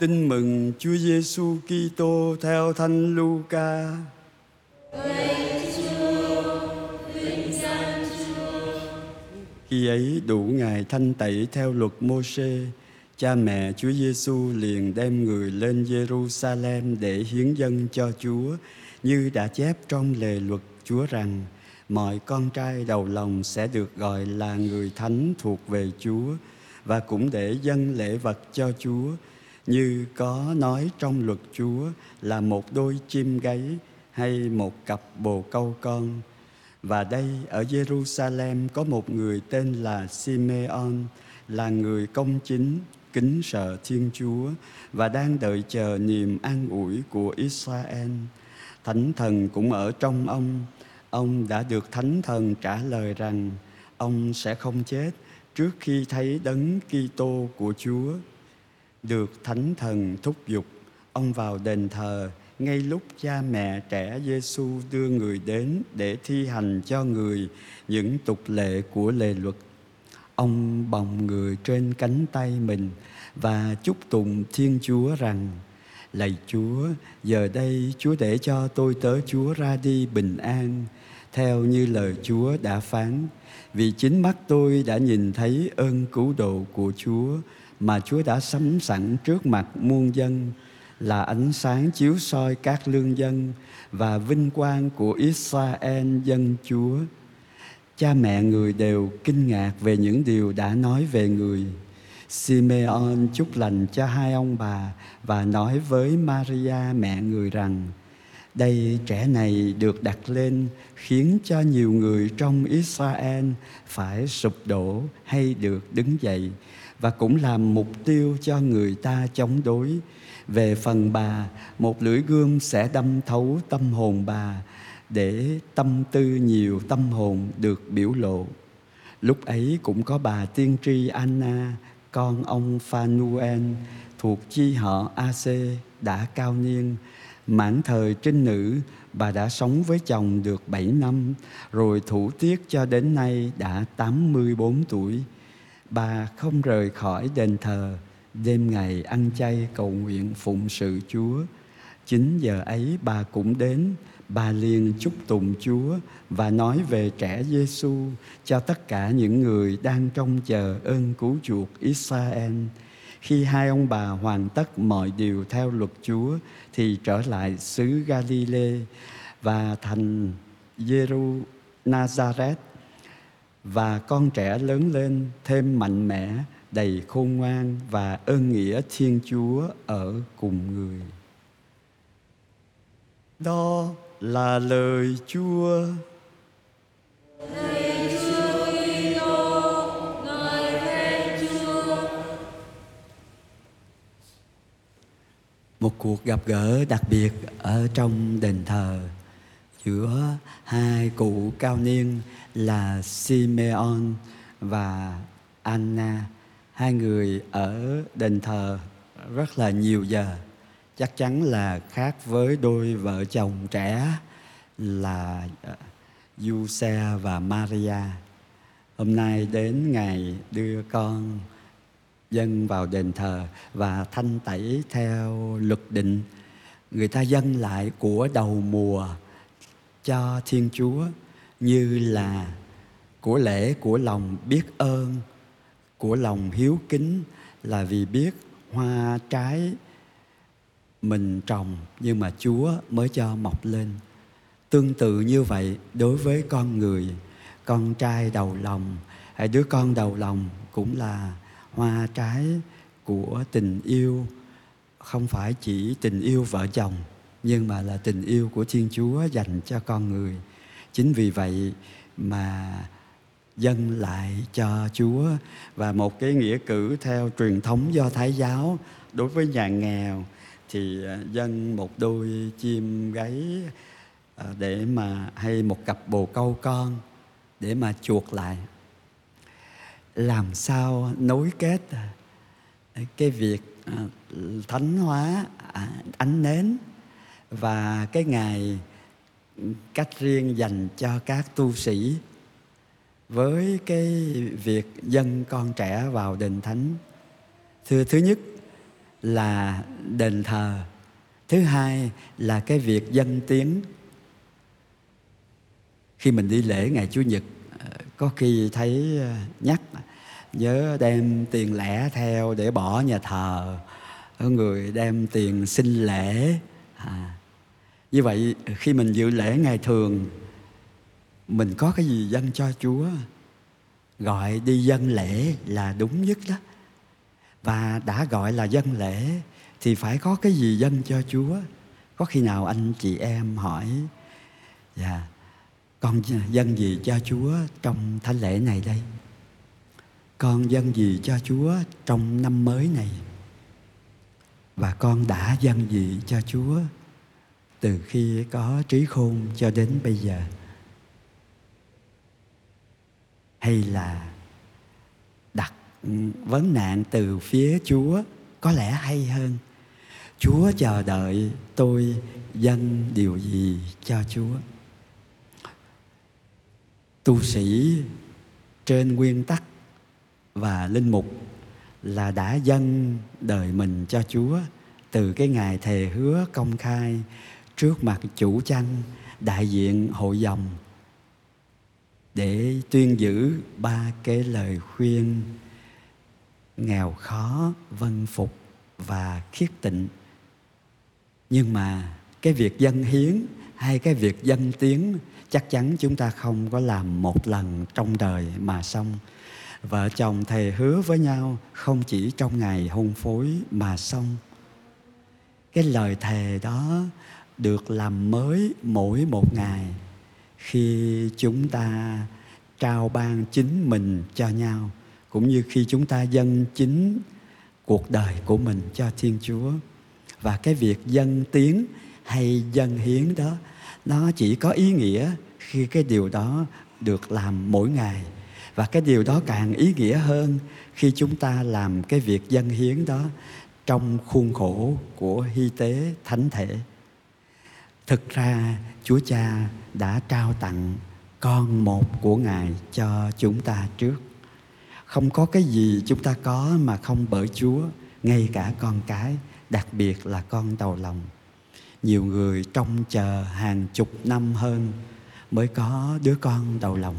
Tin mừng Chúa Giêsu Kitô theo Thánh Luca. Khi ấy đủ ngày thanh tẩy theo luật Môsê, cha mẹ Chúa Giêsu liền đem người lên Jerusalem để hiến dâng cho Chúa, như đã chép trong lề luật Chúa rằng mọi con trai đầu lòng sẽ được gọi là người thánh thuộc về Chúa và cũng để dâng lễ vật cho Chúa như có nói trong luật Chúa là một đôi chim gáy hay một cặp bồ câu con. Và đây ở Jerusalem có một người tên là Simeon là người công chính, kính sợ Thiên Chúa và đang đợi chờ niềm an ủi của Israel. Thánh thần cũng ở trong ông. Ông đã được Thánh thần trả lời rằng ông sẽ không chết trước khi thấy đấng Kitô của Chúa. Được Thánh thần thúc giục, ông vào đền thờ ngay lúc cha mẹ trẻ Giêsu đưa người đến để thi hành cho người những tục lệ của lề luật. Ông bồng người trên cánh tay mình và chúc tụng Thiên Chúa rằng: Lạy Chúa, giờ đây Chúa để cho tôi tớ Chúa ra đi bình an, theo như lời Chúa đã phán. Vì chính mắt tôi đã nhìn thấy ơn cứu độ của Chúa mà Chúa đã sắm sẵn trước mặt muôn dân là ánh sáng chiếu soi các lương dân và vinh quang của Israel, dân Chúa. Cha mẹ người đều kinh ngạc về những điều đã nói về người. Simeon chúc lành cho hai ông bà và nói với Maria, mẹ người, rằng, đây trẻ này được đặt lên khiến cho nhiều người trong Israel phải sụp đổ hay được đứng dậy và cũng làm mục tiêu cho người ta chống đối. Về phần bà, một lưỡi gươm sẽ đâm thấu tâm hồn bà để tâm tư nhiều tâm hồn được biểu lộ. Lúc ấy cũng có bà tiên tri Anna, con ông Phanuel thuộc chi họ AC đã cao niên. Mãn thời trinh nữ, bà đã sống với chồng được 7 năm, rồi thủ tiết cho đến nay đã 84 tuổi. Bà không rời khỏi đền thờ, đêm ngày ăn chay cầu nguyện phụng sự Chúa. Chính giờ ấy bà cũng đến, bà liền chúc tụng Chúa và nói về trẻ Giêsu cho tất cả những người đang trông chờ ơn cứu chuộc Israel. Khi hai ông bà hoàn tất mọi điều theo luật Chúa thì trở lại xứ Galilee và thành Giêru Nazareth và con trẻ lớn lên thêm mạnh mẽ đầy khôn ngoan và ơn nghĩa Thiên Chúa ở cùng người. Đó là lời Chúa. Lời Chúa Kitô, ngợi khen Chúa. Một cuộc gặp gỡ đặc biệt ở trong đền thờ giữa hai cụ cao niên là Simeon và Anna. Hai người ở đền thờ rất là nhiều giờ. Chắc chắn là khác với đôi vợ chồng trẻ là ờ, Giuse và Maria. Hôm nay đến ngày đưa con dân vào đền thờ và thanh tẩy theo luật định. Người ta dâng lại của đầu mùa cho Thiên Chúa như là của lễ của lòng biết ơn, của lòng hiếu kính là vì biết hoa trái mình trồng nhưng mà Chúa mới cho mọc lên. Tương tự như vậy đối với con người, con trai đầu lòng hay đứa con đầu lòng cũng là hoa trái của tình yêu không phải chỉ tình yêu vợ chồng nhưng mà là tình yêu của Thiên Chúa dành cho con người. Chính vì vậy mà dâng lại cho Chúa và một cái nghĩa cử theo truyền thống do Thái giáo, đối với nhà nghèo thì à, dâng một đôi chim gáy à, để mà, hay một cặp bồ câu con để mà chuộc lại làm sao nối kết à, cái việc thánh hóa ánh nến và cái ngày cách riêng dành cho các tu sĩ với cái việc dân con trẻ vào đền thánh. Thưa thứ nhất là đền thờ. Thứ hai là cái việc dân tiếng. Khi mình đi lễ ngày chủ nhật ờ, có khi thấy ờ, nhắc nhớ đem tiền lẻ theo để bỏ nhà thờ. Có người đem tiền xin lễ. À, như vậy, khi mình dự lễ ngày thường, mình có cái gì dâng cho chúa? Gọi đi dân lễ là đúng nhất đó. Và đã gọi là dân lễ thì phải có cái gì dâng cho chúa? Có khi nào anh chị em hỏi dạ con dâng gì cho chúa trong thánh lễ này đây? Con dâng gì cho chúa trong năm mới này? Và con đã dâng gì cho chúa? Từ khi có trí khôn cho đến bây giờ, hay là đặt vấn nạn từ phía chúa, có lẽ hay hơn. Chúa chờ đợi tôi dâng điều gì cho chúa? Tu sĩ trên nguyên tắc và linh mục là đã dâng đời mình cho chúa từ cái ngày thề hứa công khai trước mặt chủ chăn đại diện hội dòng để tuyên giữ ba cái lời khuyên nghèo khó, vân phục và khiết tịnh. Nhưng mà cái việc dân hiến hay cái việc dân tiếng chắc chắn chúng ta không có làm một lần trong đời mà xong. Vợ chồng thề hứa với nhau không chỉ trong ngày hôn phối mà xong. Cái lời thề đó được làm mới mỗi một ngày khi chúng ta trao ban chính mình cho nhau, cũng như khi chúng ta dâng chính cuộc đời của mình cho thiên chúa. Và cái việc dâng tiếng hay dâng hiến đó, nó chỉ có ý nghĩa khi cái điều đó được làm mỗi ngày. Và cái điều đó càng ý nghĩa hơn khi chúng ta làm cái việc dâng hiến đó trong khuôn khổ của hy tế thánh thể thực ra, chúa cha đã trao tặng con một của ngài cho chúng ta trước. Không có cái gì chúng ta có mà không bởi chúa, ngay cả con cái, đặc biệt là con đầu lòng. Nhiều người trông chờ hàng chục năm hơn mới có đứa con đầu lòng.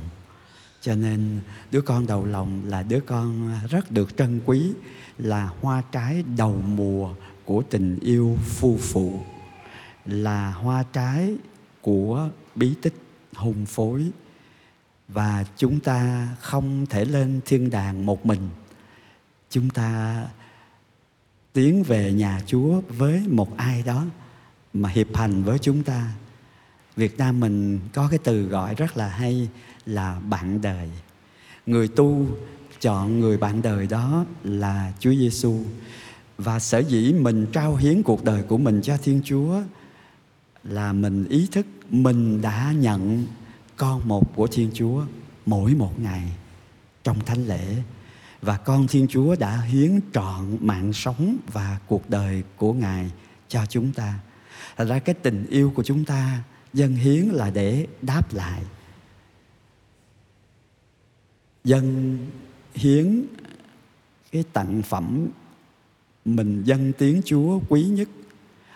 Cho nên, đứa con đầu lòng là đứa con rất được trân quý, là hoa trái đầu mùa của tình yêu phu phụ là hoa trái của bí tích hùng phối. Và chúng ta không thể lên thiên đàng một mình. Chúng ta tiến về nhà chúa với một ai đó mà hiệp hành với chúng ta. Việt nam mình có cái từ gọi rất là hay là bạn đời. Người tu chọn người bạn đời đó là chúa giêsu và sở dĩ mình trao hiến cuộc đời của mình cho thiên chúa là mình ý thức mình đã nhận con một của thiên chúa mỗi một ngày trong thánh lễ. Và con thiên chúa đã hiến trọn mạng sống và cuộc đời của ngài cho chúng ta. Thật ra cái tình yêu của chúng ta dân hiến là để đáp lại. Dân hiến cái tặng phẩm mình dân tiếng chúa quý nhất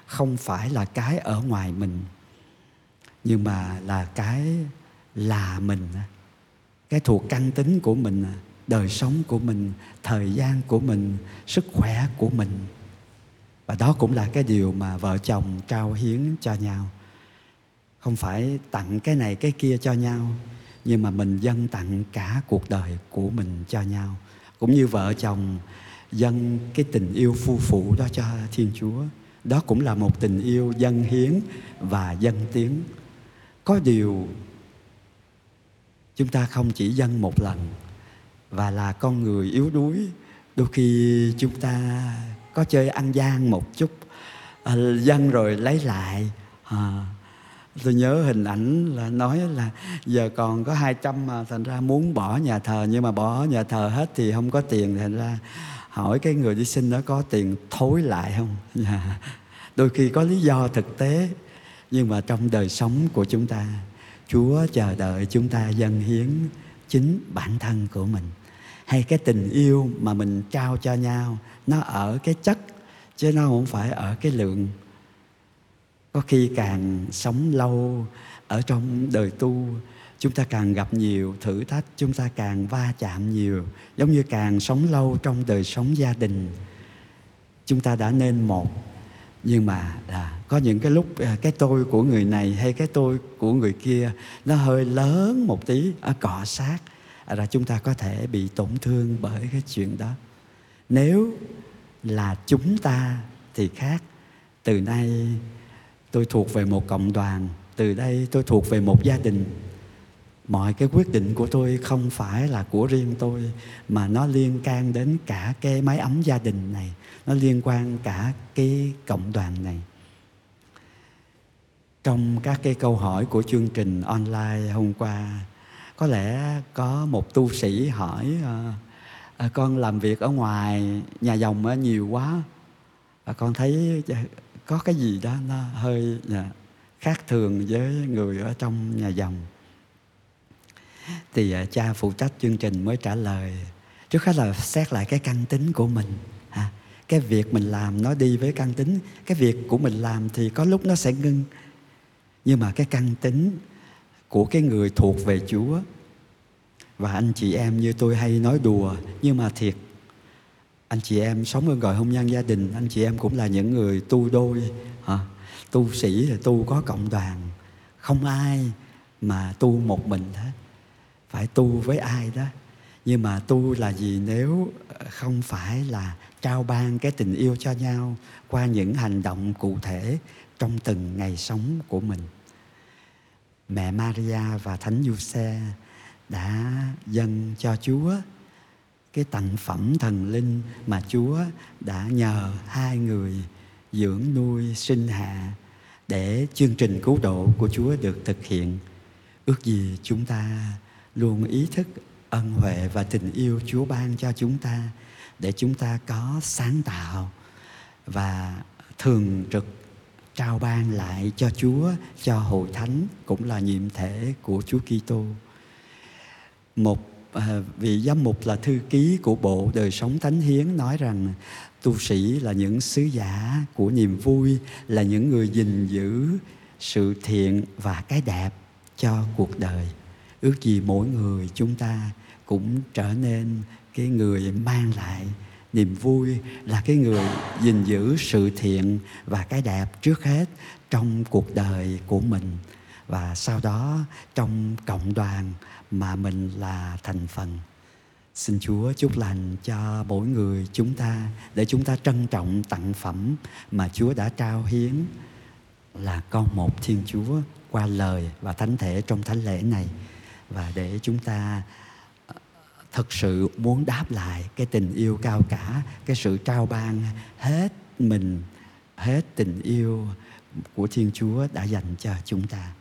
không phải là cái ở ngoài mình, nhưng mà là cái là mình. Cái thuộc căn tính của mình, đời sống của mình, thời gian của mình, sức khỏe của mình. Và đó cũng là cái điều mà vợ chồng trao hiến cho nhau. Không phải tặng cái này cái kia cho nhau, nhưng mà mình dâng tặng cả cuộc đời của mình cho nhau. Cũng như vợ chồng dâng cái tình yêu phu phụ đó cho thiên chúa đó cũng là một tình yêu dân hiến và dân tiếng. Có điều chúng ta không chỉ dân một lần và là con người yếu đuối. Đôi khi chúng ta có chơi ăn gian một chút à, dân rồi lấy lại. À, tôi nhớ hình ảnh là nói là giờ còn có 200 mà thành ra muốn bỏ nhà thờ nhưng mà bỏ nhà thờ hết thì không có tiền thành ra hỏi cái người đi xin đó có tiền thối lại không? Dạ. Đôi khi có lý do thực tế, nhưng mà trong đời sống của chúng ta, chúa chờ đợi chúng ta dâng hiến chính bản thân của mình. Hay cái tình yêu mà mình trao cho nhau, nó ở cái chất, chứ nó không phải ở cái lượng. Có khi càng sống lâu ở trong đời tu chúng ta càng gặp nhiều thử thách chúng ta càng va chạm nhiều giống như càng sống lâu trong đời sống gia đình. Chúng ta đã nên một nhưng mà à, có những cái lúc à, cái tôi của người này hay cái tôi của người kia nó hơi lớn một tí ở cọ sát à, là chúng ta có thể bị tổn thương bởi cái chuyện đó. Nếu là chúng ta thì khác. Từ nay tôi thuộc về một cộng đoàn từ đây tôi thuộc về một gia đình mọi cái quyết định của tôi không phải là của riêng tôi mà nó liên can đến cả cái mái ấm gia đình này nó liên quan cả cái cộng đoàn này. Trong các cái câu hỏi của chương trình online hôm qua có lẽ có một tu sĩ hỏi à, con làm việc ở ngoài nhà dòng nhiều quá. À, con thấy dạ, có cái gì đó nó hơi dạ, khác thường với người ở trong nhà dòng thì à, cha phụ trách chương trình mới trả lời trước hết là xét lại cái căn tính của mình, ha. cái việc mình làm nó đi với căn tính, cái việc của mình làm thì có lúc nó sẽ ngưng nhưng mà cái căn tính của cái người thuộc về chúa, và anh chị em như tôi hay nói đùa, nhưng mà thiệt, anh chị em sống ở gọi hôn nhân gia đình, anh chị em cũng là những người tu đôi, hả? tu sĩ là tu có cộng đoàn, không ai mà tu một mình hết phải tu với ai đó nhưng mà tu là gì nếu không phải là trao ban cái tình yêu cho nhau qua những hành động cụ thể trong từng ngày sống của mình mẹ Maria và thánh Giuse đã dâng cho Chúa cái tặng phẩm thần linh mà Chúa đã nhờ hai người dưỡng nuôi sinh hạ để chương trình cứu độ của Chúa được thực hiện. Ước gì chúng ta luôn ý thức ân huệ và tình yêu Chúa ban cho chúng ta để chúng ta có sáng tạo và thường trực trao ban lại cho Chúa, cho hội thánh cũng là nhiệm thể của Chúa Kitô. Một à, vị giám mục là thư ký của bộ đời sống thánh hiến nói rằng tu sĩ là những sứ giả của niềm vui, là những người gìn giữ sự thiện và cái đẹp cho cuộc đời ước gì mỗi người chúng ta cũng trở nên cái người mang lại niềm vui, là cái người gìn giữ sự thiện và cái đẹp trước hết trong cuộc đời của mình. Và sau đó, trong cộng đoàn mà mình là thành phần. Xin chúa chúc lành cho mỗi người chúng ta, để chúng ta trân trọng tặng phẩm mà chúa đã trao hiến. Là con một thiên chúa qua lời và thánh thể trong thánh lễ này và để chúng ta ờ, thật thực sự muốn đáp lại cái tình yêu cao cả, cái sự trao ban hết mình, hết tình yêu của thiên chúa đã dành cho chúng ta.